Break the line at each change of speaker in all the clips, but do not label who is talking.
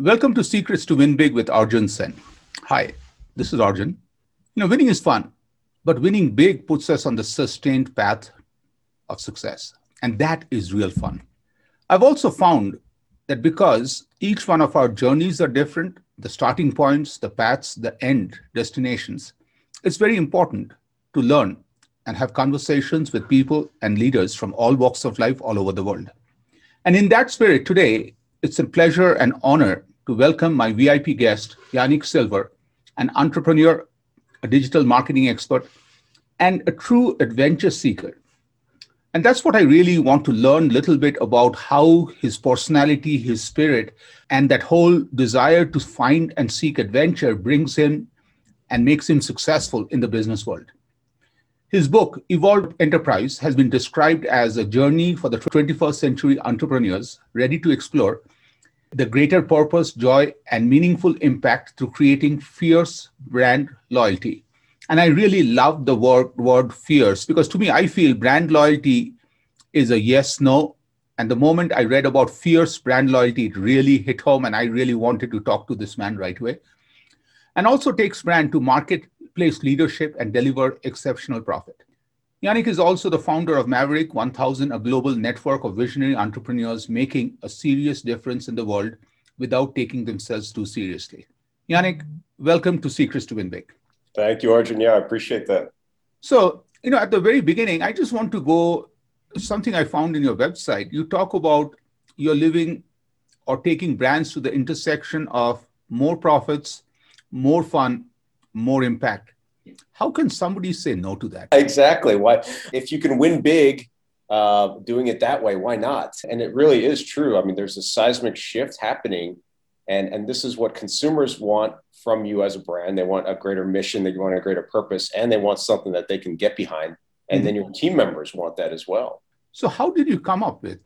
Welcome to Secrets to Win Big with Arjun Sen. Hi, this is Arjun. You know, winning is fun, but winning big puts us on the sustained path of success. And that is real fun. I've also found that because each one of our journeys are different, the starting points, the paths, the end destinations, it's very important to learn and have conversations with people and leaders from all walks of life all over the world. And in that spirit, today, it's a pleasure and honor to welcome my VIP guest, Yanik Silver, an entrepreneur, a digital marketing expert, and a true adventure seeker. And that's what I really want to learn a little bit about how his personality, his spirit, and that whole desire to find and seek adventure brings him and makes him successful in the business world. His book, Evolved Enterprise, has been described as a journey for the 21st century entrepreneurs ready to explore the greater purpose, joy, and meaningful impact through creating fierce brand loyalty. And I really love the word, word fierce because to me, I feel brand loyalty is a yes, no. And the moment I read about fierce brand loyalty, it really hit home. And I really wanted to talk to this man right away. And also takes brand to marketplace leadership and deliver exceptional profit. Yanik is also the founder of Maverick 1000, a global network of visionary entrepreneurs making a serious difference in the world without taking themselves too seriously. Yanik, welcome to Secrets to Win Big.
Thank you, Arjun. Yeah, I appreciate that.
So, you know, at the very beginning, I just want to go something I found in your website. You talk about you're living or taking brands to the intersection of more profits, more fun, more impact. How can somebody say no to that?
Exactly. Why, if you can win big, uh, doing it that way, why not? And it really is true. I mean, there's a seismic shift happening, and and this is what consumers want from you as a brand. They want a greater mission, they want a greater purpose, and they want something that they can get behind. And mm-hmm. then your team members want that as well.
So, how did you come up with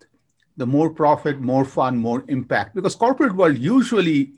the more profit, more fun, more impact? Because corporate world usually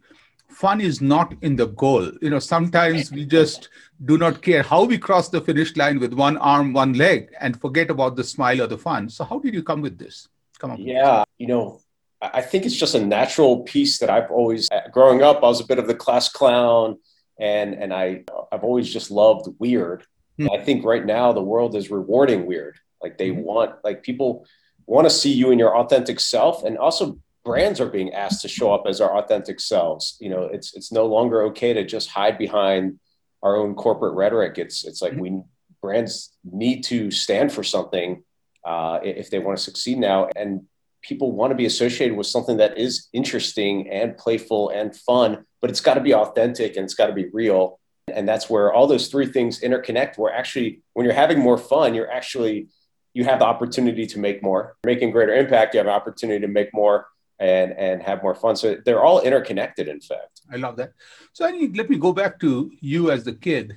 fun is not in the goal. You know, sometimes we just do not care how we cross the finish line with one arm, one leg, and forget about the smile or the fun. So, how did you come with this? Come
up. Yeah, you know, I think it's just a natural piece that I've always. Uh, growing up, I was a bit of the class clown, and and I I've always just loved weird. Hmm. I think right now the world is rewarding weird. Like they hmm. want like people want to see you in your authentic self, and also brands are being asked to show up as our authentic selves. You know, it's it's no longer okay to just hide behind our own corporate rhetoric. It's it's like mm-hmm. we brands need to stand for something uh, if they want to succeed now, and people want to be associated with something that is interesting and playful and fun, but it's got to be authentic and it's got to be real. And that's where all those three things interconnect. Where actually, when you're having more fun, you're actually you have the opportunity to make more, making greater impact. You have an opportunity to make more and and have more fun. So they're all interconnected. In fact,
I love that. So I need, let me go back to you as the kid,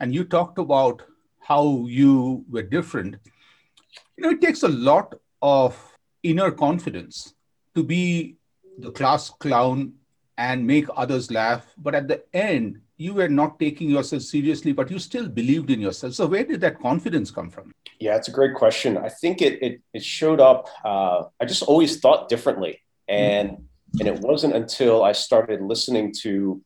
and you talked about how you were different. You know, it takes a lot of inner confidence to be the class clown and make others laugh, but at the end, you were not taking yourself seriously, but you still believed in yourself. So where did that confidence come from?
Yeah, it's a great question. I think it it, it showed up. Uh, I just always thought differently. And and it wasn't until I started listening to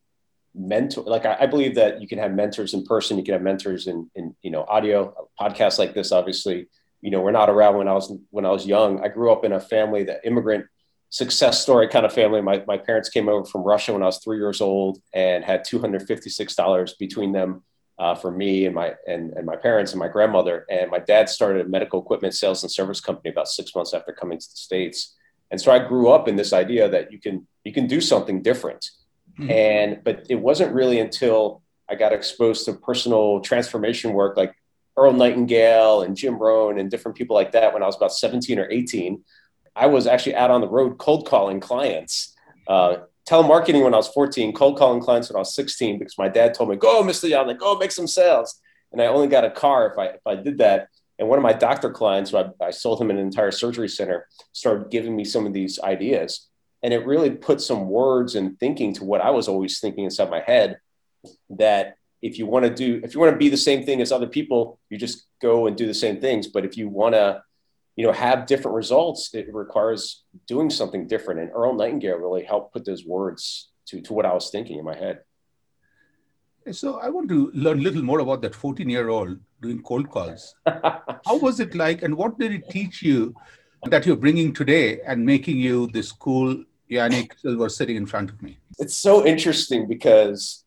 mentor like I, I, believe that you can have mentors in person, you can have mentors in in you know audio podcasts like this, obviously. You know, we're not around when I was when I was young. I grew up in a family that immigrant success story kind of family. My, my parents came over from Russia when I was three years old and had $256 between them uh, for me and my and, and my parents and my grandmother. And my dad started a medical equipment sales and service company about six months after coming to the States. And so I grew up in this idea that you can you can do something different. Mm-hmm. And but it wasn't really until I got exposed to personal transformation work like Earl Nightingale and Jim Rohn and different people like that when I was about 17 or 18. I was actually out on the road cold calling clients, uh, telemarketing when I was 14, cold calling clients when I was 16 because my dad told me, go, Mr. Young, like, go make some sales. And I only got a car if I, if I did that. And one of my doctor clients, who I, I sold him an entire surgery center, started giving me some of these ideas. And it really put some words and thinking to what I was always thinking inside my head that if you want to do, if you want to be the same thing as other people, you just go and do the same things. But if you want to, you know, have different results, it requires doing something different. And Earl Nightingale really helped put those words to, to what I was thinking in my head.
So I want to learn a little more about that 14 year old doing cold calls. How was it like, and what did it teach you that you're bringing today and making you this cool Yanik Silver sitting in front of me?
It's so interesting because,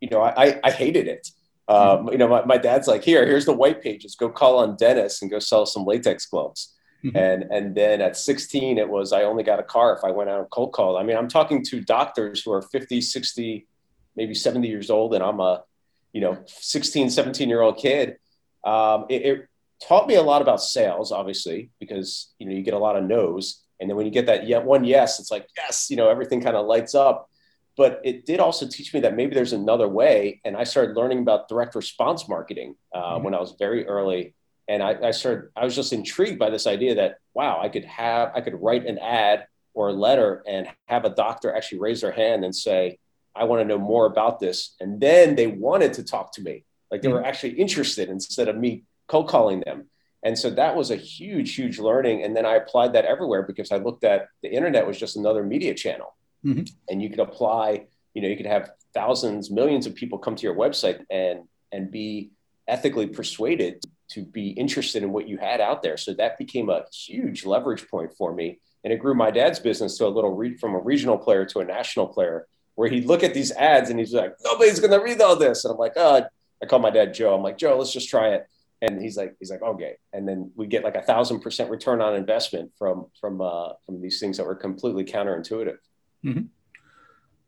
you know, I, I hated it. Um, you know, my, my dad's like, here, here's the white pages. Go call on Dennis and go sell some latex gloves. Mm-hmm. And and then at 16, it was I only got a car if I went out and cold call. I mean, I'm talking to doctors who are 50, 60, maybe 70 years old, and I'm a, you know, 16, 17 year old kid. Um, it, it taught me a lot about sales, obviously, because you know you get a lot of no's, and then when you get that one yes, it's like yes, you know, everything kind of lights up but it did also teach me that maybe there's another way. And I started learning about direct response marketing uh, mm-hmm. when I was very early. And I, I, started, I was just intrigued by this idea that, wow, I could have, I could write an ad or a letter and have a doctor actually raise their hand and say, I want to know more about this. And then they wanted to talk to me. Like they mm-hmm. were actually interested instead of me cold calling them. And so that was a huge, huge learning. And then I applied that everywhere because I looked at the internet was just another media channel. Mm-hmm. And you could apply, you know, you could have thousands, millions of people come to your website and and be ethically persuaded to be interested in what you had out there. So that became a huge leverage point for me. And it grew my dad's business to a little re- from a regional player to a national player where he'd look at these ads and he's like, nobody's going to read all this. And I'm like, oh, I call my dad Joe. I'm like, Joe, let's just try it. And he's like, he's like, okay. And then we get like a thousand percent return on investment from, from, uh, from these things that were completely counterintuitive. Mm-hmm.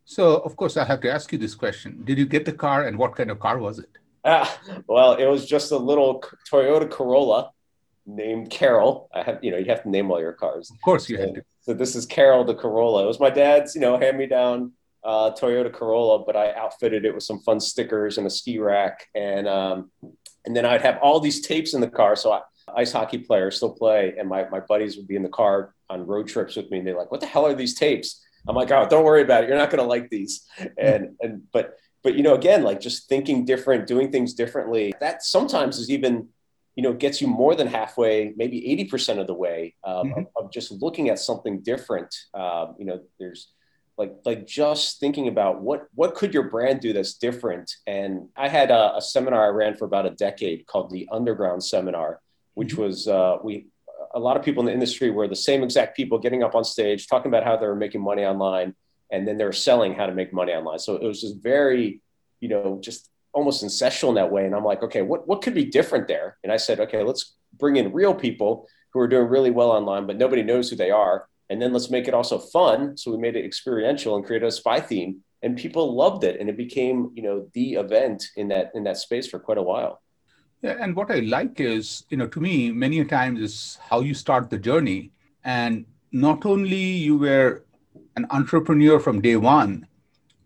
So, of course, I have to ask you this question: Did you get the car, and what kind of car was it?
Uh, well, it was just a little Toyota Corolla named Carol. I have, you know, you have to name all your cars.
Of course, you so, have to.
So this is Carol the Corolla. It was my dad's, you know, hand-me-down uh, Toyota Corolla, but I outfitted it with some fun stickers and a ski rack, and um, and then I'd have all these tapes in the car. So I, ice hockey players still play, and my my buddies would be in the car on road trips with me, and they're like, "What the hell are these tapes?" I'm like, oh, don't worry about it. You're not going to like these. And, and, but, but, you know, again, like just thinking different, doing things differently, that sometimes is even, you know, gets you more than halfway, maybe 80% of the way um, mm-hmm. of, of, just looking at something different. Um, you know, there's, like like just thinking about what what could your brand do that's different? And i had a, a, seminar i ran for about a decade called the underground seminar which mm-hmm. was uh, we a lot of people in the industry were the same exact people getting up on stage talking about how they were making money online and then they're selling how to make money online. So it was just very you know just almost ancestral in that way. And i'm like okay what, what could be different there? And i said okay let's bring in real people who are doing really well online but nobody knows who they are and then let's make it also fun so we made it experiential and created a spy theme and people loved it and it became you know the event in that in that space for quite a while
yeah, and what I like is, you know, to me, many a times is how you start the journey. And not only you were an entrepreneur from day one,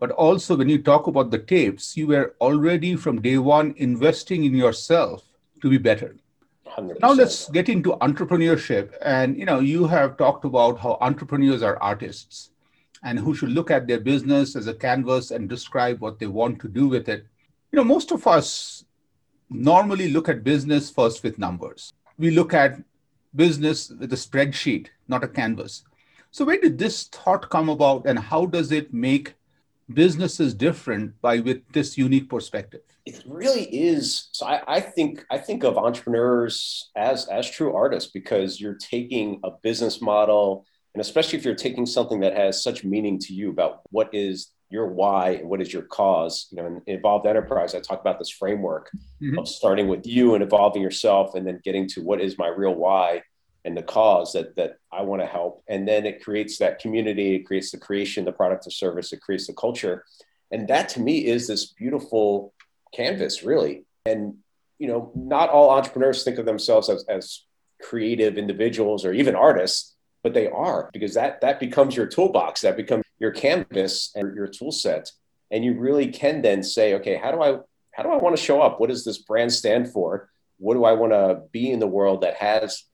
but also when you talk about the tapes, you were already from day one investing in yourself to be better. 100%. Now let's get into entrepreneurship. And you know, you have talked about how entrepreneurs are artists and who should look at their business as a canvas and describe what they want to do with it. You know, most of us normally look at business first with numbers. We look at business with a spreadsheet, not a canvas. So, where did this thought come about, and how does it make businesses different by with this unique perspective?
It really is. So, I, I think I think of entrepreneurs as as true artists because you're taking a business model, and especially if you're taking something that has such meaning to you about what is your why and what is your cause you know in evolved enterprise i talk about this framework mm-hmm. of starting with you and evolving yourself and then getting to what is my real why and the cause that that i want to help and then it creates that community it creates the creation the product or service it creates the culture and that to me is this beautiful canvas really and you know not all entrepreneurs think of themselves as, as creative individuals or even artists but they are because that that becomes your toolbox that becomes your canvas and your tool set. And you really can then say, okay, how do I how do I want to show up? What does this brand stand for? What do I want to be in the world that has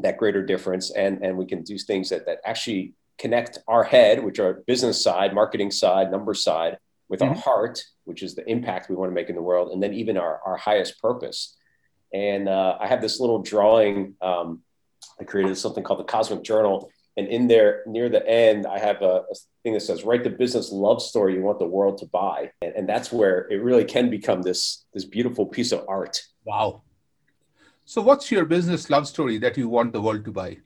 that greater difference? And and we can do things that that actually connect our head, which are business side, marketing side, number side, with mm-hmm. our heart, which is the impact we want to make in the world, and then even our, our highest purpose. And uh, I have this little drawing. Um, I created something called the Cosmic Journal. And in there, near the end, I have a, a thing that says, write the business love story you want the world to buy. And, and that's where it really can become this, this beautiful piece of art.
Wow. So, what's your business love story that you want the world to buy?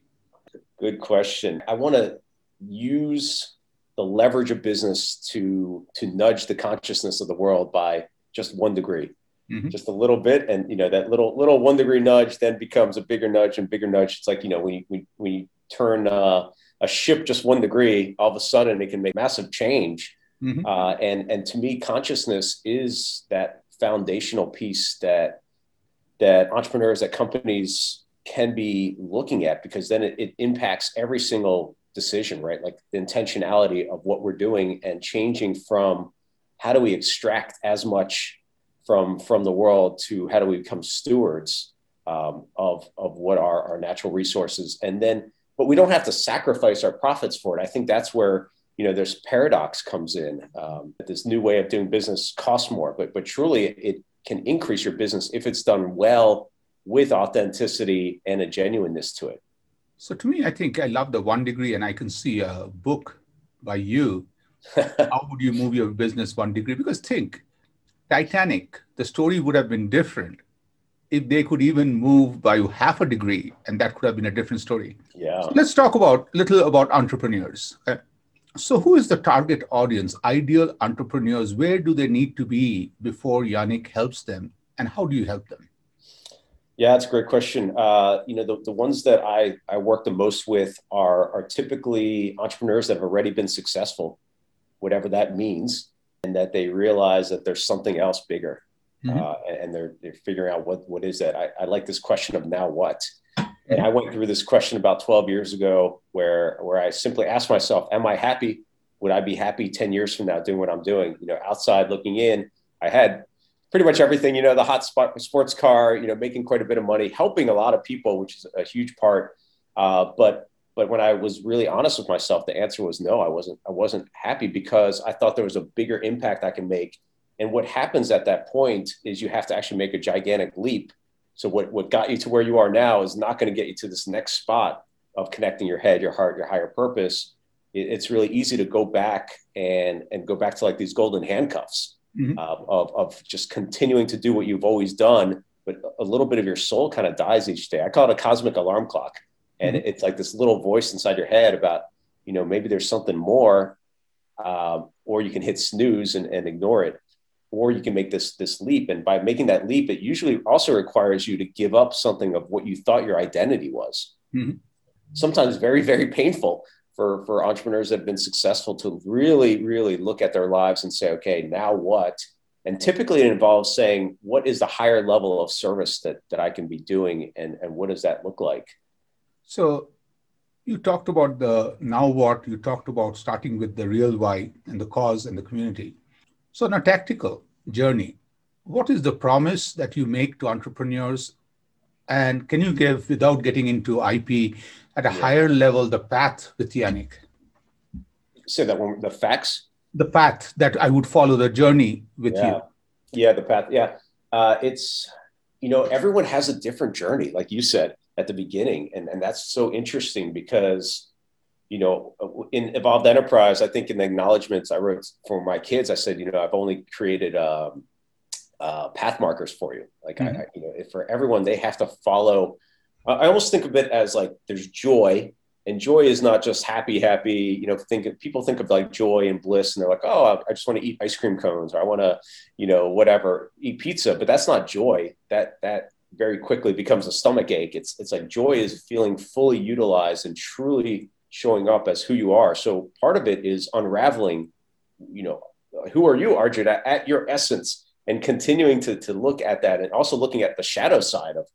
Good question. I want to use the leverage of business to to nudge the consciousness of the world by just one degree mm-hmm. just a little bit and you know that little little one degree nudge then becomes a bigger nudge and bigger nudge it's like you know when when you turn uh, a ship just one degree all of a sudden it can make massive change mm-hmm. uh, and and to me consciousness is that foundational piece that that entrepreneurs that companies can be looking at because then it, it impacts every single decision, right? Like the intentionality of what we're doing and changing from how do we extract as much from from the world to how do we become stewards um, of of what are our natural resources, and then but we don't have to sacrifice our profits for it. I think that's where you know there's paradox comes in. Um, this new way of doing business costs more, but but truly it can increase your business if it's done well with authenticity and a genuineness to it.
So to me, I think I love the one degree, and I can see a book by you. How would you move your business one degree? Because think, Titanic, the story would have been different if they could even move by half a degree, and that could have been a different story.
Yeah. So
let's talk about little about entrepreneurs. Uh, so, who is the target audience? Ideal entrepreneurs. Where do they need to be before Yanik helps them, and how do you help them?
Yeah, that's a great question. Uh, you know, the, the ones that I, I work the most with are, are typically entrepreneurs that have already been successful, whatever that means, and that they realize that there's something else bigger. Mm-hmm. Uh, and they're, they're figuring out what, what is that? I, I like this question of now what? And I went through this question about 12 years ago where, where I simply asked myself, am I happy? Would I be happy 10 years from now doing what I'm doing? You know, outside looking in, I had pretty much everything, you know, the hot spot sports car, you know, making quite a bit of money, helping a lot of people, which is a huge part. Uh, but but when I was really honest with myself, the answer was no. I wasn't. I wasn't happy because I thought there was a bigger impact I can make. And what happens at that point is you have to actually make a gigantic leap. So what what got you to where you are now is not going to get you to this next spot of connecting your head, your heart, your higher purpose. It, it's really easy to go back and and go back to like these golden handcuffs mm-hmm. uh, of, of just continuing to do what you've always done, but a little bit of your soul kind of dies each day. I call it a cosmic alarm clock. And mm-hmm. it's like this little voice inside your head about, you know, maybe there's something more, um, or you can hit snooze and, and ignore it, or you can make this this leap. And by making that leap, it usually also requires you to give up something of what you thought your identity was. Mm-hmm. Sometimes very, very painful, for for entrepreneurs that have been successful to really really look at their lives and say okay now what and typically it involves saying what is the higher level of service that that i can be doing and and what does that look like
so you talked about the now what you talked about starting with the real why and the cause and the community so on a tactical journey what is the promise that you make to entrepreneurs and can you give without getting into ip at a yeah. higher level the path with Yanik.
Say that one, the facts?
The path that I would follow the journey with
yeah.
you.
Yeah, the path. Yeah. Uh, it's, you know, everyone has a different journey, like you said at the beginning. And, and that's so interesting because, you know, in Evolved Enterprise, I think in the acknowledgments I wrote for my kids, I said, you know, I've only created um, uh, path markers for you. Like, mm-hmm. I, you know, for everyone, they have to follow I almost think of it as like there's joy, and joy is not just happy, happy. You know, think of, people think of like joy and bliss, and they're like, oh, I just want to eat ice cream cones, or I want to, you know, whatever, eat pizza. But that's not joy. That that very quickly becomes a stomach ache. It's it's like joy is feeling fully utilized and truly showing up as who you are. So part of it is unraveling, you know, who are you, Arjun, at, your essence, and continuing to to look at that, and also looking at the shadow side of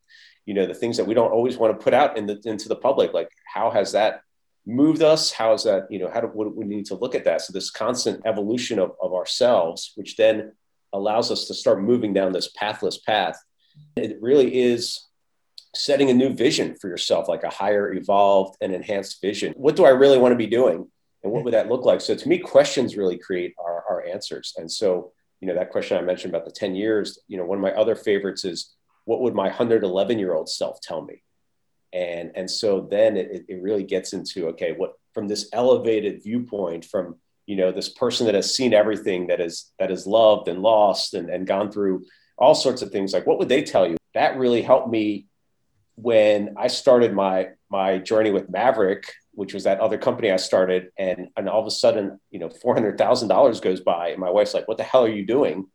you know the things that we don't always want to put out in the, into the public like how has that moved us? How is that, you know, how do we need to look at that? So this constant evolution of, of ourselves, which then allows us to start moving down this pathless path. It really is setting a new vision for yourself, like a higher, evolved, and enhanced vision. What do I really want to be doing? And what would that look like? So to me, questions really create our, our answers. And so, you know, that question I mentioned about the 10 years, you know, one of my other favorites is what would my 111 year old self tell me? And, and so then it, it really gets into, okay, what from this elevated viewpoint from, you know, this person that has seen everything that is, that is loved and lost and, and gone through all sorts of things, like what would they tell you? That really helped me when I started my my journey with Maverick, which was that other company I started, and and all of a sudden, you know, four hundred thousand dollars goes by, and my wife's like, "What the hell are you doing?"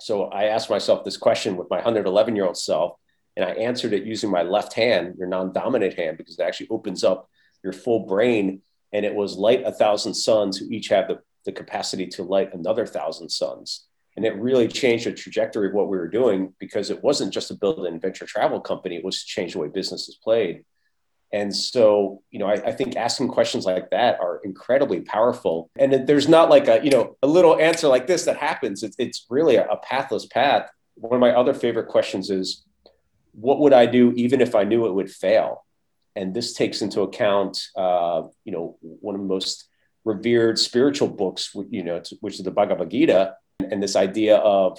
So I asked myself this question with my 111 year old self, and I answered it using my left hand, your non-dominant hand, because it actually opens up your full brain. And it was light a thousand suns who each have the, the capacity to light another thousand suns. And it really changed the trajectory of what we were doing because it wasn't just to build an adventure travel company, it was to change the way business is played. And so, you know, I, I, think asking questions like that are incredibly powerful. And there's not like a, you know, a little answer like this that happens. It's, it's really a, a pathless path. One of my other favorite questions is, what would I do even if I knew it would fail? And this takes into account, uh, you know, one of the most revered spiritual books, you know, which is the Bhagavad Gita, and this idea of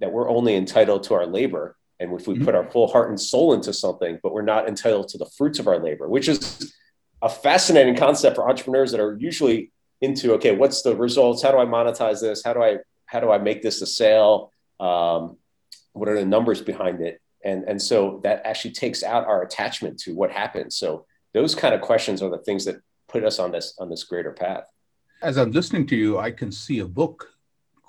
that we're only entitled to our labor and if we mm-hmm. put our full heart and soul into something but we're not entitled to the fruits of our labor which is a fascinating concept for entrepreneurs that are usually into okay what's the results? How do i monetize this? How do i how do i make this a sale? Um, what are the numbers behind it? And and so that actually takes out our attachment to what happens. So those kind of questions are the things that put us on this on this greater path.
As i'm listening to you i can see a book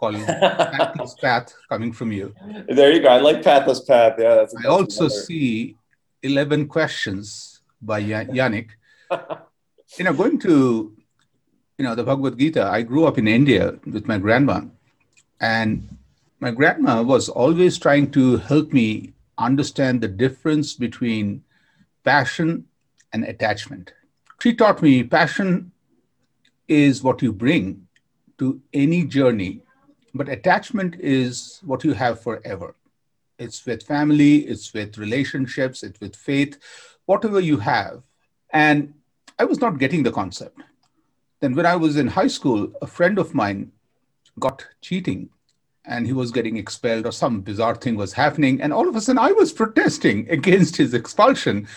called Pathless Path coming from you.
There you go. I like Pathless Path. Yeah, that's.
I also another. see eleven questions by Yanik. you know, going to you know the Bhagavad Gita. I grew up in India with my grandma, and my grandma was always trying to help me understand the difference between passion and attachment. She taught me passion is what you bring to any journey but attachment is what you have forever. It's with family, it's with relationships, it's with faith, whatever you have. And I was not getting the concept. Then, when I was in high school, a friend of mine got cheating and he was getting expelled or some bizarre thing was happening. And all of a sudden, I was protesting against his expulsion.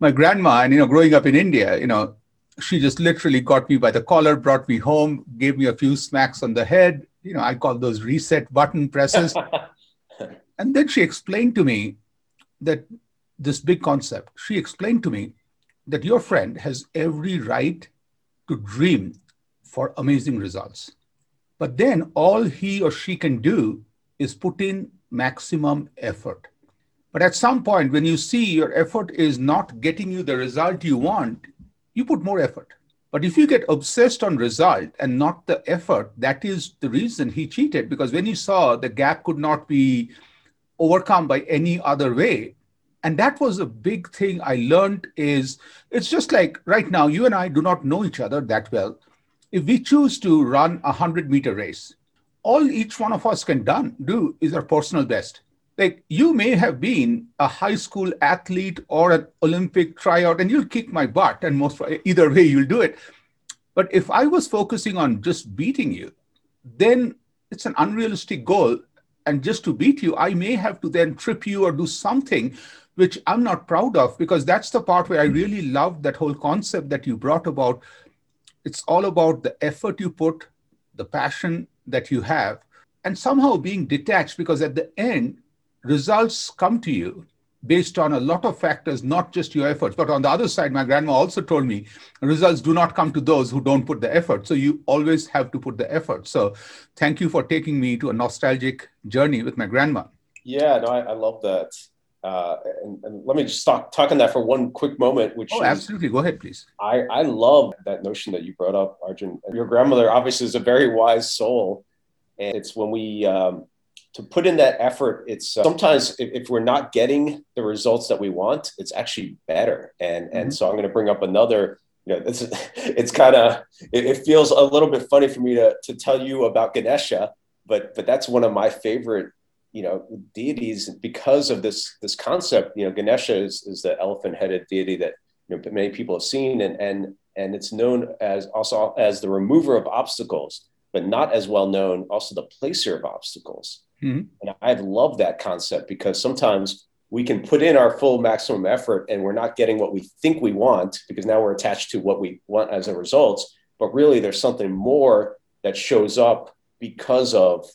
My grandma, and you know, growing up in India, you know, she just literally got me by the collar, brought me home, gave me a few smacks on the head, you know, I call those reset button presses. and then she explained to me that this big concept, she explained to me that your friend has every right to dream for amazing results. But then all he or she can do is put in maximum effort. But at some point, when you see your effort is not getting you the result you want, you put more effort. But if you get obsessed on result and not the effort, that is the reason he cheated. Because when he saw the gap could not be overcome by any other way, and that was a big thing I learned is it's just like right now, you and I do not know each other that well. If we choose to run a hundred meter race, all each one of us can done, do is our personal best like you may have been a high school athlete or an olympic tryout and you'll kick my butt and most either way you'll do it. But if i was focusing on just beating you then it's an unrealistic goal. And just to beat you i may have to then trip you or do something which i'm not proud of because that's the part where i really love that whole concept that you brought about. It's all about the effort you put the passion that you have and somehow being detached because at the end results come to you based on a lot of factors, not just your efforts. But on the other side, my grandma also told me results do not come to those who don't put the effort. So you always have to put the effort. So thank you for taking me to a nostalgic journey with my grandma.
Yeah, no, I, I love that. Uh, and, and, let me just talk, talk on that for one quick moment. Which
oh,
is,
absolutely, go ahead, please.
I I love that notion that you brought up, Arjun. Your grandmother obviously is a very wise soul, and it's when we um, to put in that effort it's uh, sometimes if, if, we're not getting the results that we want it's actually better and mm-hmm. and so i'm going to bring up another you know, it's, it's kind of, it, it, feels a little bit funny for me to, to tell you about Ganesha, but, but that's one of my favorite, you know, deities because of this, this concept, you know, Ganesha is, is the elephant headed deity that, you know, many people have seen and, and, and it's known as also as the remover of obstacles, but not as well known, also the placer of obstacles. Mm-hmm. And I've loved that concept because sometimes we can put in our full maximum effort and we're not getting what we think we want because now we're attached to what we want as a result. But really, there's something more that shows up because of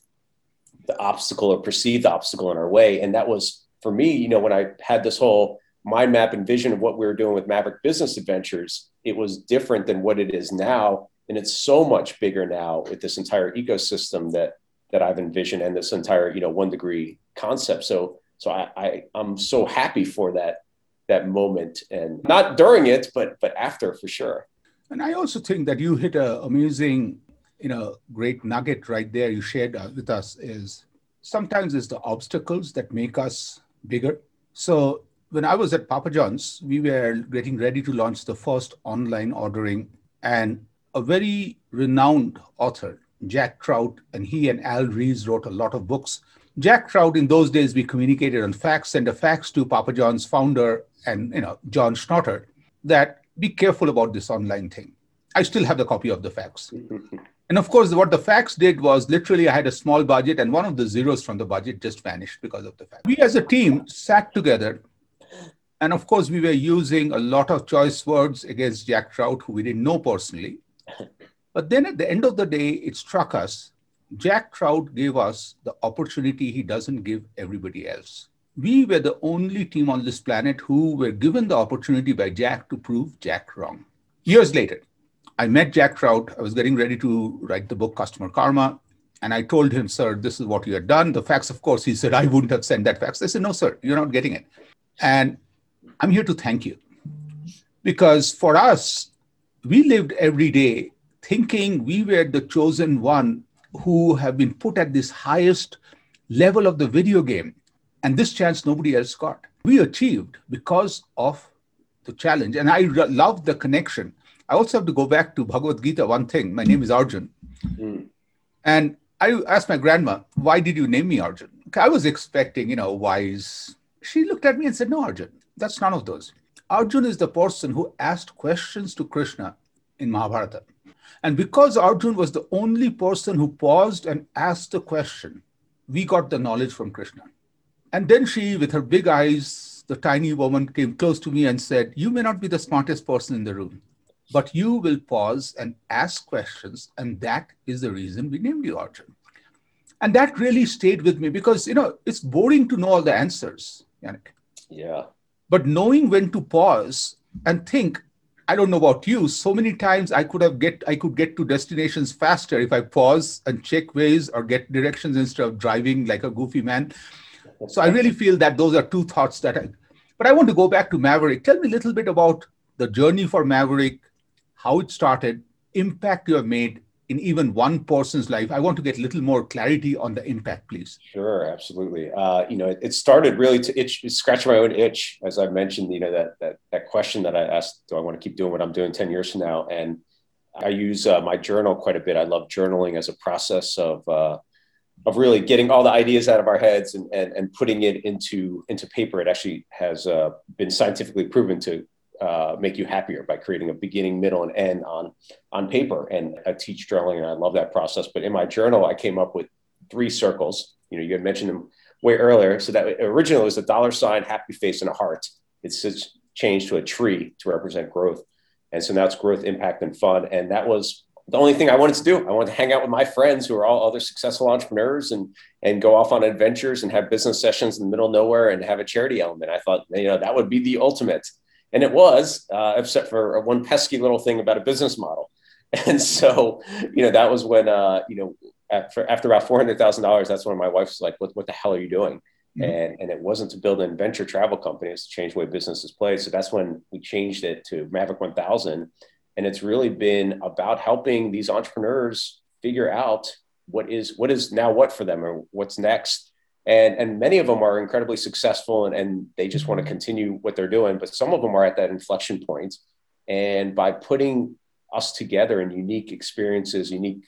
the obstacle or perceived obstacle in our way. And that was for me, you know, when I had this whole mind map and vision of what we were doing with Maverick Business Adventures, it was different than what it is now. And it's so much bigger now with this entire ecosystem that that I've envisioned and this entire, you know, one degree concept. So so I, I I'm so happy for that that moment and not during it, but but after for sure.
And I also think that you hit a amazing, you know, great nugget right there. You shared uh, with us is sometimes it's the obstacles that make us bigger. So when I was at Papa John's, we were getting ready to launch the first online ordering, and a very renowned author, Jack Trout, and he and Al Ries wrote a lot of books Jack Trout, in those days, we communicated on fax, sent a fax to Papa John's founder and you know John Schnatter that be careful about this online thing. I still have the copy of the fax. and of course, what the fax did was literally I had a small budget, and one of the zeros from the budget just vanished because of the fax. We as a team sat together, and of course, we were using a lot of choice words against Jack Trout, who we didn't know personally. But then at the end of the day, it struck us Jack Trout gave us the opportunity he doesn't give everybody else. We were the only team on this planet who were given the opportunity by Jack to prove Jack wrong. Years later, I met Jack Trout. I was getting ready to write the book Customer Karma. And I told him, sir, this is what you had done. The fax, of course, he said, I wouldn't have sent that fax. I said, no, sir, you're not getting it. And I'm here to thank you. Because for us, we lived every day thinking we were the chosen one who have been put at this highest level of the video game. And this chance nobody else got. We achieved because of the challenge. And I re- love the connection. I also have to go back to Bhagavad Gita, one thing. My name is Arjun. Mm. And I asked my grandma, why did you name me Arjun? I was expecting, you know, wise. She looked at me and said, no, Arjun, that's none of those. Arjun is the person who asked questions to Krishna in Mahabharata. And because Arjun was the only person who paused and asked the question, we got the knowledge from Krishna. And then she, with her big eyes, the tiny woman came close to me and said, You may not be the smartest person in the room, but you will pause and ask questions. And that is the reason we named you Arjun. And that really stayed with me because, you know, it's boring to know all the answers, Yanik.
Yeah.
But knowing when to pause and think, I don't know about you. So many times I could have get I could get to destinations faster if I pause and check ways or get directions instead of driving like a goofy man. So I really feel that those are two thoughts that I. But I want to go back to Maverick. Tell me a little bit about the journey for Maverick, how it started, impact you have made, in even one person's life. I want to get a little more clarity on the impact, please.
Sure, absolutely. Uh, you know, it, it, started really to itch, scratch my own itch, as I mentioned. You know, that that that question that I asked: Do I want to keep doing what I'm doing ten years from now? And I use uh, my journal quite a bit. I love journaling as a process of uh, of really getting all the ideas out of our heads and, and, and putting it into into paper. It actually has uh, been scientifically proven to uh, make you happier by creating a beginning, middle, and end on on paper. And I teach journaling, and I love that process. But in my journal, I came up with three circles. You know, you had mentioned them way earlier. So that originally was a dollar sign, happy face, and a heart. It's changed to a tree to represent growth. And so now it's growth, impact, and fun. And that was the only thing I wanted to do. I wanted to hang out with my friends who are all other successful entrepreneurs and and go off on adventures and have business sessions in the middle of nowhere and have a charity element. I thought, you know, that would be the ultimate. And it was, uh, except for one pesky little thing about a business model. And so, you know, that was when, uh, you know, after, after about $400,000, that's when my wife was like, what, what the hell are you doing? Mm-hmm. And, and it wasn't to build an adventure travel company, it's to change the way business is played. So that's when we changed it to Maverick 1000. And it's really been about helping these entrepreneurs figure out what is what is now what for them or what's next and and many of them are incredibly successful and, and they just want to continue what they're doing but some of them are at that inflection point And by putting us together in unique experiences, unique.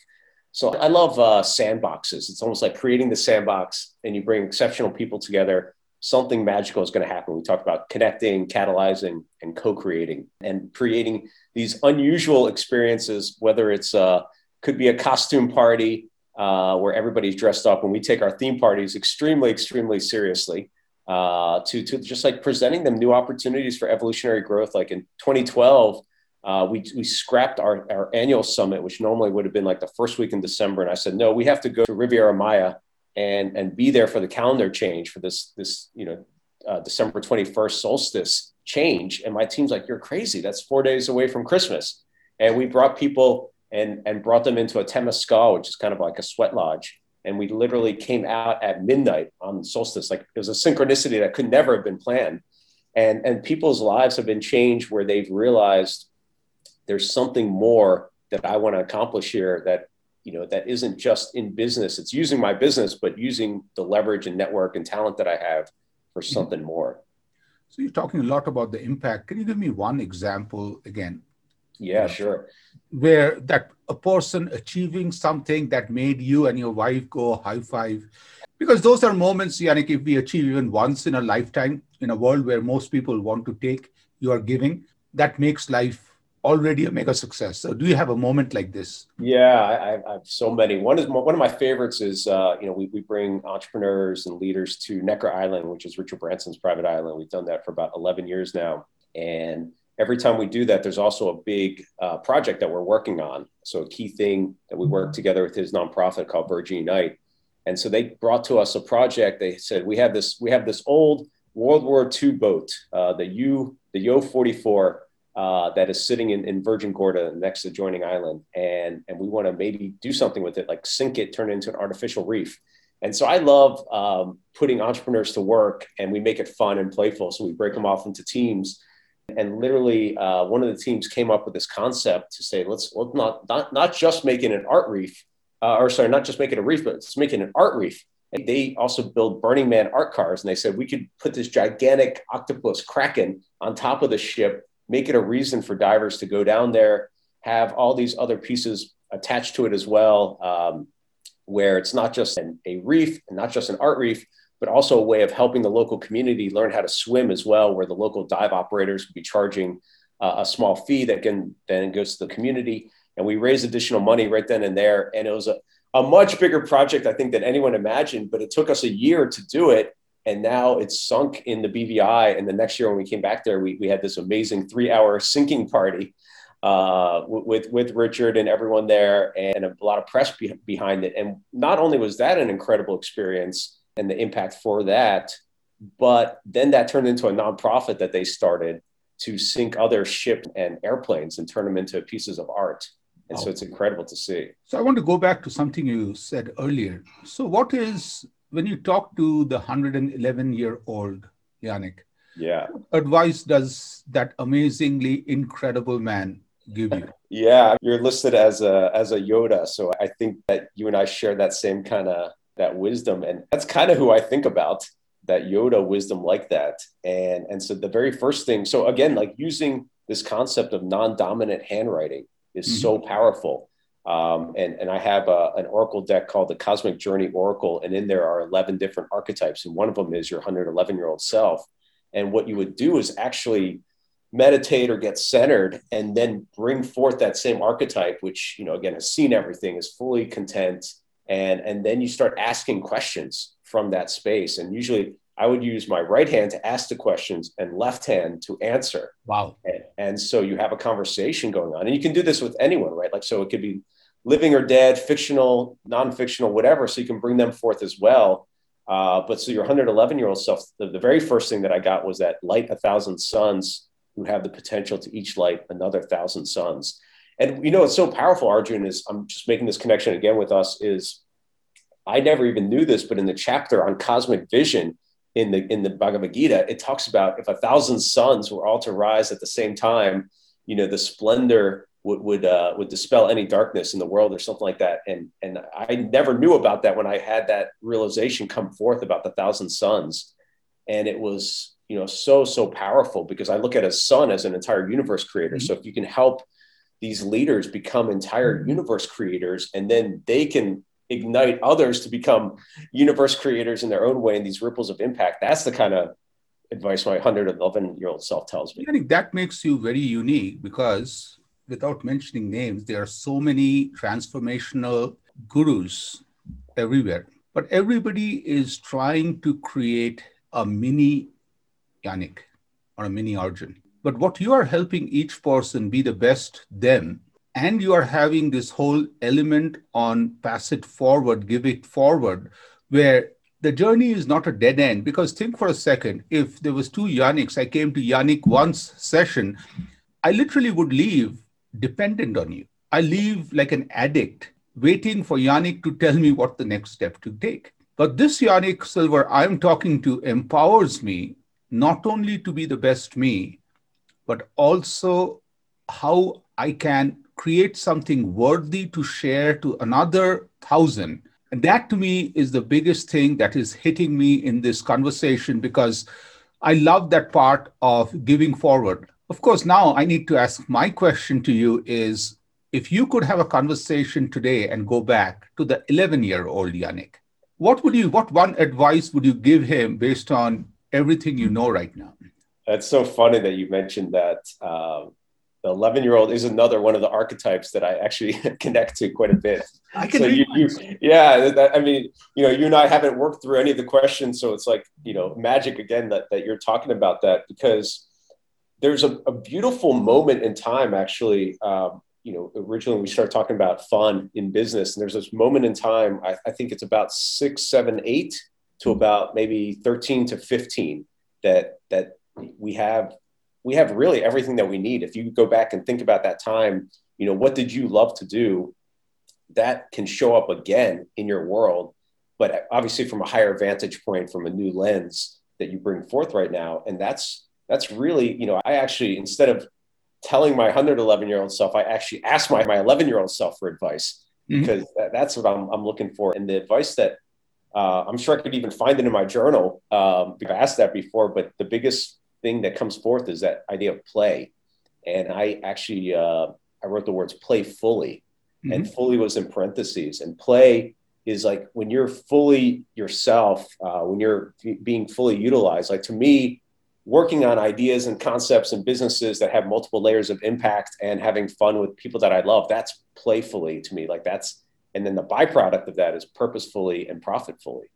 So I love uh, sandboxes. It's almost like creating the sandbox and you bring exceptional people together. Something magical is going to happen. We talk about connecting, catalyzing, and co creating and creating these unusual experiences, whether it's uh, could be a costume party uh, where everybody's dressed up and we take our theme parties extremely, extremely seriously uh, to, to just like presenting them new opportunities for evolutionary growth. Like in 2012, uh, we, we scrapped our, our annual summit, which normally would have been like the first week in December. And I said, no, we have to go to Riviera Maya and, and be there for the calendar change for this, this you know, uh, December 21st solstice change. And my team's like, you're crazy. That's four days away from Christmas. And we brought people and, and brought them into a Temescal, which is kind of like a sweat lodge. And we literally came out at midnight on solstice. Like it was a synchronicity that could never have been planned. And, and people's lives have been changed where they've realized there's something more that I want to accomplish here that, you know, that isn't just in business. It's using my business, but using the leverage and network and talent that I have for mm-hmm. something more.
So you're talking a lot about the impact. Can you give me one example again?
Yeah, sure.
Where that a person achieving something that made you and your wife go high five. Because those are moments, Yanik, if we achieve even once in a lifetime in a world where most people want to take, you are giving, that makes life already a mega success. So, do you have a moment like this?
Yeah, I, I have so many. One is one of my favorites is uh, you know we, we bring entrepreneurs and leaders to Necker Island, which is Richard Branson's private island. We've done that for about eleven years now, and every time we do that, there's also a big uh, project that we're working on. So a key thing that we work together with his nonprofit called Virgin Unite. And so they brought to us a project. They said we have this we have this old World War II boat, uh, the U the Yo 44 uh, that is sitting in, in Virgin Gorda next to Joining Island, and and we want to maybe do something with it, like sink it, turn it into an artificial reef. And so I love um, putting entrepreneurs to work, and we make it fun and playful. So we break them off into teams and literally, uh, one of the teams came up with this concept to say, let's, not, not, not just making an art reef, uh, or sorry, not just making a reef, but it's making an art reef. And they also build Burning Man art cars. And they said, we could put this gigantic octopus kraken on top of the ship, make it a reason for divers to go down there, have all these other pieces attached to it as well, um, where it's not just an, a reef and not just an art reef, but also a way of helping the local community learn how to swim as well, where the local dive operators would be charging uh, a small fee that can then goes to the community. And we raised additional money right then and there. And it was a, a much bigger project, I think, than anyone imagined, but it took us a year to do it. And now it's sunk in the BVI. And the next year when we came back there, we, we had this amazing three hour sinking party uh, with, with Richard and everyone there and a lot of press be- behind it. And not only was that an incredible experience, and the impact for that. But then that turned into a nonprofit that they started to sink other ships and airplanes and turn them into pieces of art. And so it's incredible to see.
So I want to go back to something you said earlier. So what is when you talk to the 111 year old Yanik?
Yeah.
advice does that amazingly incredible man give you?
yeah, you're listed as a as a Yoda, so I think that you and I share that same kind of that wisdom. And that's kind of who I think about that Yoda wisdom like that. And, and so the very first thing, so again, like using this concept of non-dominant handwriting is mm-hmm. so powerful. Um, and, and I have a, an Oracle deck called the Cosmic Journey Oracle, and in there are 11 different archetypes, and one of them is your 111 year old self. And what you would do is actually meditate or get centered and then bring forth that same archetype, which, you know, again, has seen everything, is fully content, and and then you start asking questions from that space. And usually i would use my right hand to ask the questions and left hand to answer.
Wow.
And, and so you have a conversation going on. And you can do this with anyone right? Like so it could be living or dead fictional non-fictional whatever. So you can bring them forth as well. Uh, but so your 111 year old self the, the very first thing that i got was that light a thousand suns who have the potential to each light another thousand suns and you know, it's so powerful, Arjun, is I'm just making this connection again with us is I never even knew this, but in the chapter on cosmic vision in the in the Bhagavad Gita, it talks about if a thousand suns were all to rise at the same time, you know, the splendor would would uh, would dispel any darkness in the world or something like that. And and I never knew about that when I had that realization come forth about the thousand suns, and it was you know so so powerful because I look at a sun as an entire universe creator. Mm-hmm. So if you can help these leaders become entire universe creators, and then they can ignite others to become universe creators in their own way and these ripples of impact. That's the kind of advice my 111 year old self tells me.
I think that makes you very unique because without mentioning names, there are so many transformational gurus everywhere. But everybody is trying to create a mini Yanik or a mini Arjun. But what you are helping each person be the best them, and you are having this whole element on pass it forward, give it forward, where the journey is not a dead end. Because think for a second, if there was two Yaniks, I came to Yanik once session, I literally would leave dependent on you. I leave like an addict waiting for Yanik to tell me what the next step to take. But this Yanik Silver I'm talking to empowers me not only to be the best me, but also how I can create something worthy to share to another thousand. And that to me is the biggest thing that is hitting me in this conversation because I love that part of giving forward. Of course, now I need to ask my question to you is if you could have a conversation today and go back to the 11 year old Yanik, what would you, what one advice would you give him based on everything you know right now?
That's so funny that you mentioned that. Um, the 11 year old is another one of the archetypes that I actually connect to quite a bit.
I can so you,
you, yeah, that, I mean, you know, you and I haven't worked through any of the questions, so it's like, you know, magic again that, that you're talking about that because there's a, a beautiful moment in time actually um, you know, originally we started talking about fun in business, and there's this moment in time. I, I think it's about six, seven, eight to about maybe 13 to 15 that that we have we have really everything that we need. If you go back and think about that time, you know, what did you love to do? That can show up again in your world, but obviously from a higher vantage point, from a new lens that you bring forth right now. And that's that's really, you know, I actually instead of telling my 111 year old self, I actually asked my, my 11 year old self for advice mm-hmm. because that, that's what I'm, I'm looking for. And the advice that uh, I'm sure I could even find it in my journal. Um, I asked that before, but the biggest thing that comes forth is that idea of play. And I actually, uh, I wrote the words play fully mm-hmm. and fully was in parentheses and play is like when you're fully yourself, uh, when you're being fully utilized, like to me, working on ideas and concepts and businesses that have multiple layers of impact and having fun with people that I love, that's playfully to me. Like that's, and then the byproduct of that is purposefully and profitfully.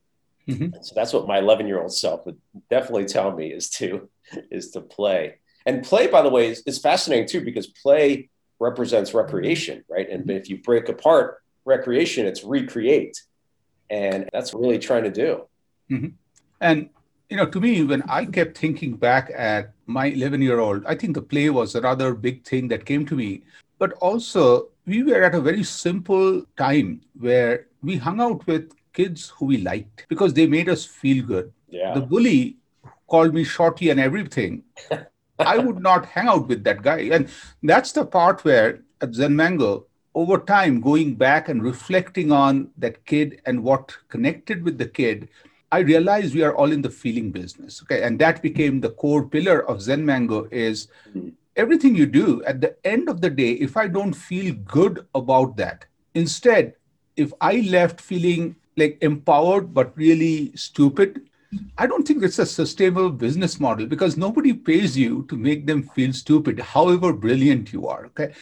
Mm-hmm. So that's what my 11 year old self would definitely tell me is to, is to play. And play, by the way, is, is fascinating too, because play represents recreation, right? And mm-hmm. if you break apart recreation, it's recreate. And that's really trying to do.
Mm-hmm. And you know, to me, when I kept thinking back at my 11 year old, I think the play was another big thing that came to me. But also, we were at a very simple time where we hung out with kids who we liked because they made us feel good.
Yeah.
The bully called me shorty and everything. I would not hang out with that guy. And that's the part where at Zen Mango, over time, going back and reflecting on that kid and what connected with the kid, I realized we are all in the feeling business. Okay. And that became the core pillar of Zen Mango is mm-hmm. everything you do at the end of the day, if I don't feel good about that, instead, if I left feeling like empowered but really stupid, I don't think it's a sustainable business model because nobody pays you to make them feel stupid, however brilliant you are. Okay.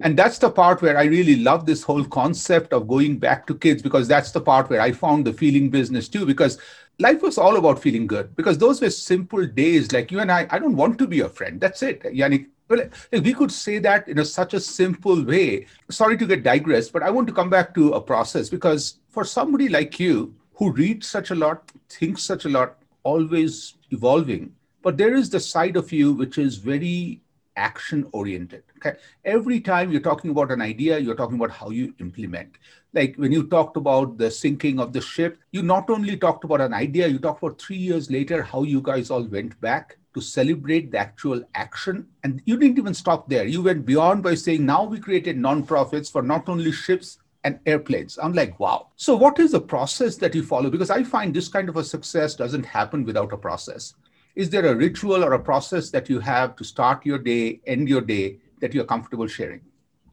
And that's the part where I really love this whole concept of going back to kids because that's the part where I found the feeling business too. Because life was all about feeling good because those were simple days like you and I. I don't want to be a friend. That's it. Yanik, well, we could say that in a, such a simple way, sorry to get digressed, but I want to come back to a process because for somebody like you, who reads such a lot, thinks such a lot, always evolving. But there is the side of you which is very action oriented. Okay. Every time you're talking about an idea, you're talking about how you implement. Like when you talked about the sinking of the ship, you not only talked about an idea, you talked about three years later how you guys all went back to celebrate the actual action. And you didn't even stop there. You went beyond by saying now we created nonprofits for not only ships, and airplanes. I'm like, wow. So, what is the process that you follow? Because I find this kind of a success doesn't happen without a process. is there a ritual or a process that you have to start your day, end your day that you're comfortable sharing?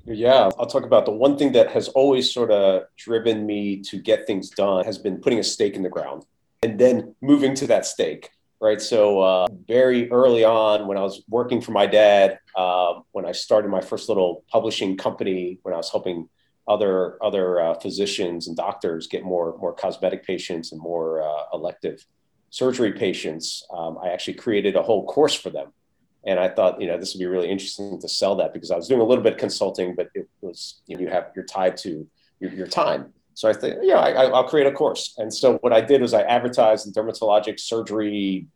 Yeah, I'll talk about the one thing that has always sort of driven me to get things done has been putting a stake in the ground and then moving to that stake. Right. So, uh, very early on, when I was working for my dad, uh, when I started my first little publishing company, when I was helping other other uh, physicians and doctors get more more cosmetic patients and more uh, elective surgery patients, um, I actually created a whole course for them. And I thought, you know, this would be really interesting to sell that because I was doing a little bit of consulting, but it was, you know, you have, you're tied to your, your time. So I think, yeah, I, will create a course. And so what I did was I advertised in dermatologic surgery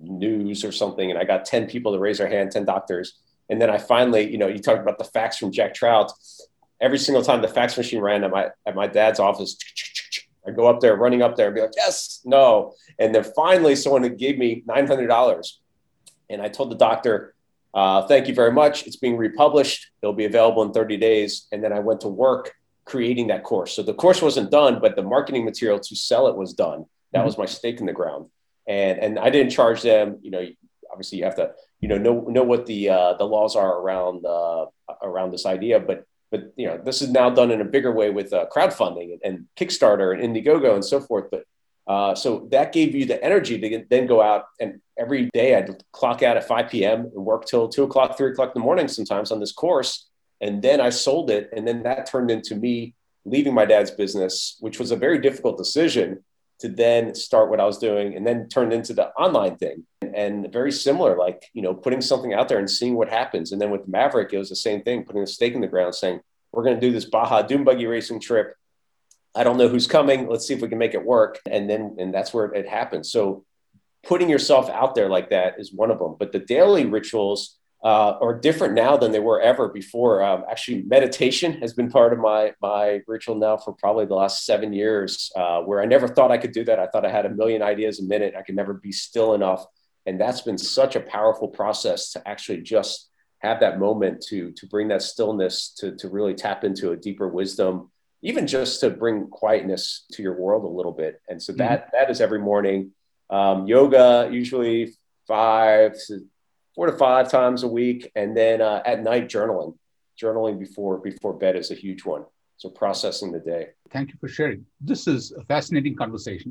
news or something, and I got 10 people to raise their hand, 10 doctors. And then I finally, you know, you talked about the facts from Jack Trout. Every single time the fax machine ran at my at my dad's office, I go up there, running up there, and be like, yes, no. And then finally, someone gave me nine hundred dollars, and I told the doctor, uh, "Thank you very much. It's being republished. It'll be available in thirty days." And then I went to work creating that course. So the course wasn't done, but the marketing material to sell it was done. That mm-hmm. was my stake in the ground, and and I didn't charge them. You know, obviously you have to you know know know what the uh, the laws are around uh, around this idea, but but you know this is now done in a bigger way with uh, crowdfunding and, and, Kickstarter and Indiegogo and so forth. But uh, so that gave you the energy to then go out and every day I'd clock out at 5 p.m. and work till two o'clock, three o'clock in the morning sometimes on this course. And then I sold it, and then that turned into me leaving my dad's business, which was a very difficult decision to then start what I was doing, and then turned into the online thing and very similar, like, you know, putting something out there and seeing what happens. And then with Maverick, it was the same thing, putting a stake in the ground saying, we're going to do this Baja Dune Buggy racing trip. I don't know who's coming. Let's see if we can make it work. And then, and that's where it happens. So putting yourself out there like that is one of them. But the daily rituals uh, are different now than they were ever before. Um, actually, meditation has been part of my my ritual now for probably the last seven years, uh, where I never thought I could do that. I thought I had a million ideas a minute. I could never be still enough and that's been such a powerful process to actually just have that moment to to bring that stillness to to really tap into a deeper wisdom even just to bring quietness to your world a little bit and so that mm-hmm. that is every morning um, yoga usually five to four to five times a week and then uh, at night journaling journaling before before bed is a huge one so processing the day
thank you for sharing this is a fascinating conversation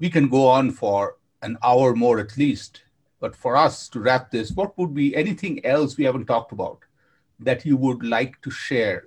we can go on for an hour more at least. But for us to wrap this, what would be anything else we haven't talked about that you would like to share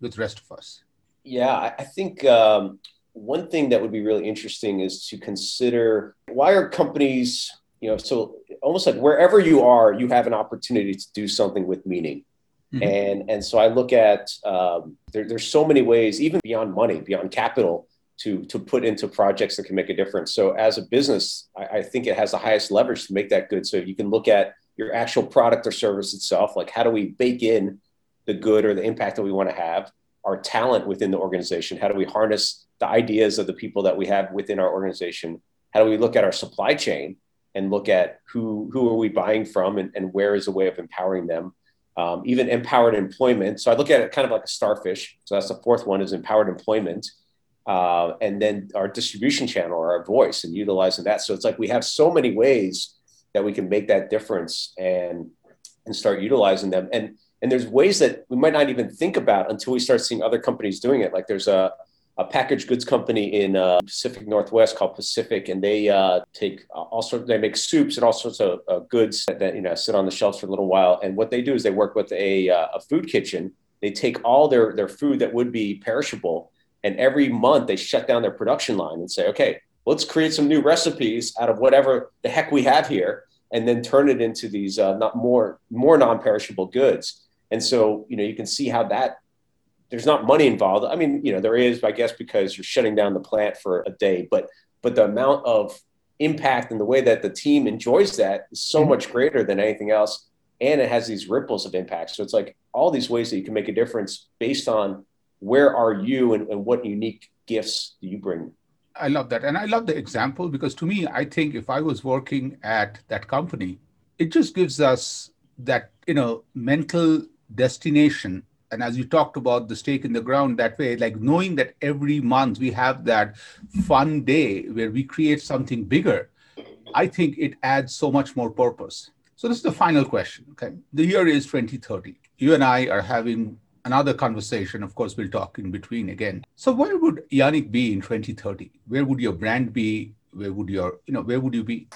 with the rest of us?
Yeah, I think um, one thing that would be really interesting is to consider why are companies, you know, so almost like wherever you are, you have an opportunity to do something with meaning. Mm-hmm. And and so I look at um, there, there's so many ways, even beyond money, beyond capital, to to put into projects that can make a difference. So as a business, I, I, think it has the highest leverage to make that good. So you can look at your actual product or service itself, like how do we bake in the good or the impact that we want to have, our talent within the organization, how do we harness the ideas of the people that we have within our organization, how do we look at our supply chain and look at who who are we buying from and, and where is a way of empowering them. Um, even empowered employment. So I look at it kind of like a starfish. So that's the fourth one is empowered employment uh, and then our distribution channel or our voice and utilizing that. So it's like we have so many ways that we can make that difference and and start utilizing them. And and there's ways that we might not even think about until we start seeing other companies doing it. Like there's a a packaged goods company in uh, Pacific Northwest called Pacific, and they uh, take all sorts. They make soups and all sorts of uh, goods that, that, you know sit on the shelves for a little while. And what they do is they work with a, uh, a food kitchen. They take all their their food that would be perishable and every month they shut down their production line and say, okay, let's create some new recipes out of whatever the heck we have here, and then turn it into these uh, not more more non-perishable goods. And so you know you can see how that there's not money involved. I mean, you know, there is, I guess, because you're shutting down the plant for a day, but but the amount of impact and the way that the team enjoys that is so mm-hmm. much greater than anything else. And it has these ripples of impact. So it's like all these ways that you can make a difference based on where are you and, and what unique gifts do you bring?
I love that. And I love the example because to me, I think if I was working at that company, it just gives us that, you know, mental destination. And as you talked about the stake in the ground that way, like knowing that every month we have that fun day where we create something bigger I think it adds so much more purpose. So this is the final question. Okay. The year is 2030. You and I are having another conversation. Of course, we'll talk in between again. So where would Yanik be in 2030? Where would your brand be? Where would your, you know, where would you be?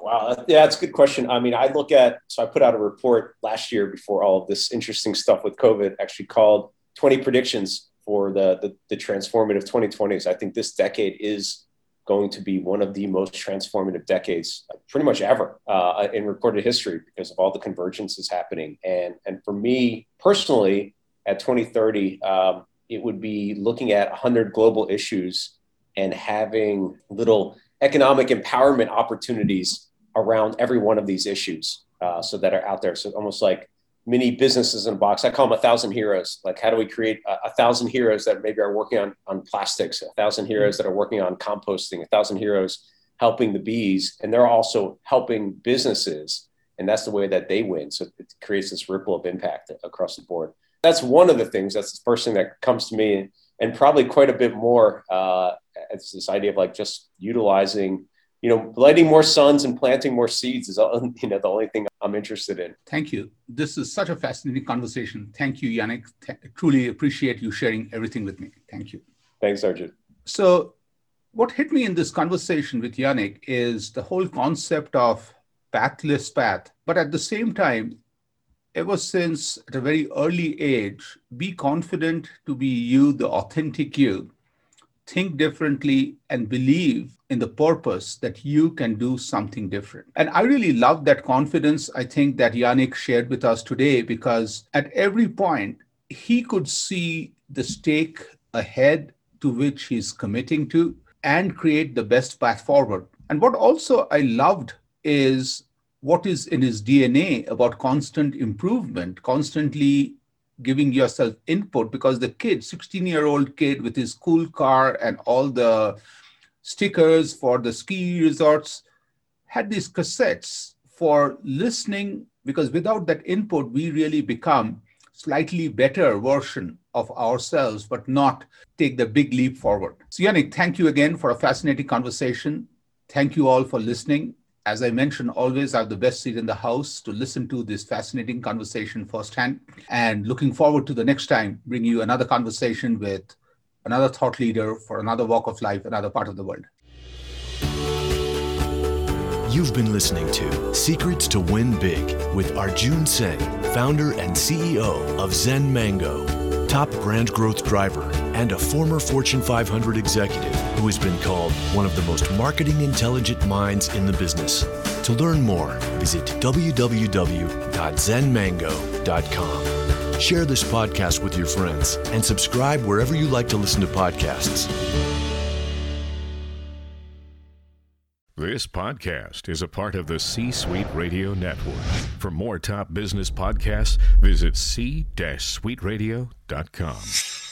Wow. Yeah, that's a good question. I mean, I look at, so I put out a report last year before all of this interesting stuff with COVID actually called 20 predictions for the, the, the transformative 2020s. I think this decade is going to be one of the most transformative decades pretty much ever uh, in recorded history because of all the convergences happening. And, and for me personally, at 2030, um, it would be looking at 100 global issues and having little economic empowerment opportunities around every one of these issues uh, so that are out there. So almost like mini businesses in a box. I call them a thousand heroes. Like, how do we create a, a, thousand heroes that maybe are working on, on plastics, a thousand heroes that are working on composting, a thousand heroes helping the bees, and they're also helping businesses. And that's the way that they win. So it creates this ripple of impact across the board. That's one of the things. That's the first thing that comes to me, and probably quite a bit more. Uh, it's this idea of like just utilizing you know, lighting more suns and planting more seeds is all, you know the only thing I'm interested in.
Thank you. This is such a fascinating conversation. Thank you, Yanik. Th- truly appreciate you sharing everything with me. Thank you.
Thanks, Arjun.
So, what hit me in this conversation with Yanik is the whole concept of pathless path, but at the same time, ever since at a very early age, be confident to be you, the authentic you, think differently, and believe in the purpose that you can do something different. And I really love that confidence, I think, that Yanik shared with us today, because at every point, he could see the stake ahead to which he's committing to and create the best path forward. And what also I loved is what is in his DNA about constant improvement, constantly giving yourself input because the kid 16 year old kid with his cool car and all the stickers for the ski resorts had these cassettes for listening because without that input we really become slightly better version of ourselves but not take the big leap forward. So yanik thank you again for a fascinating conversation. Thank you all for listening as I mentioned, always I have the best seat in the house to listen to this fascinating conversation firsthand. And looking forward to the next time, bring you another conversation with another thought leader for another walk of life, another part of the world.
You've been listening to Secrets to Win Big with Arjun Sen, founder and CEO of Zen Mango top brand growth driver, and a former Fortune 500 executive who has been called one of the most marketing intelligent minds in the business. To learn more, visit www.zenmango.com. Share this podcast with your friends and subscribe wherever you like to listen to podcasts.
This podcast is a part of the C Suite Radio Network. For more top business podcasts, visit c-suiteradio.com.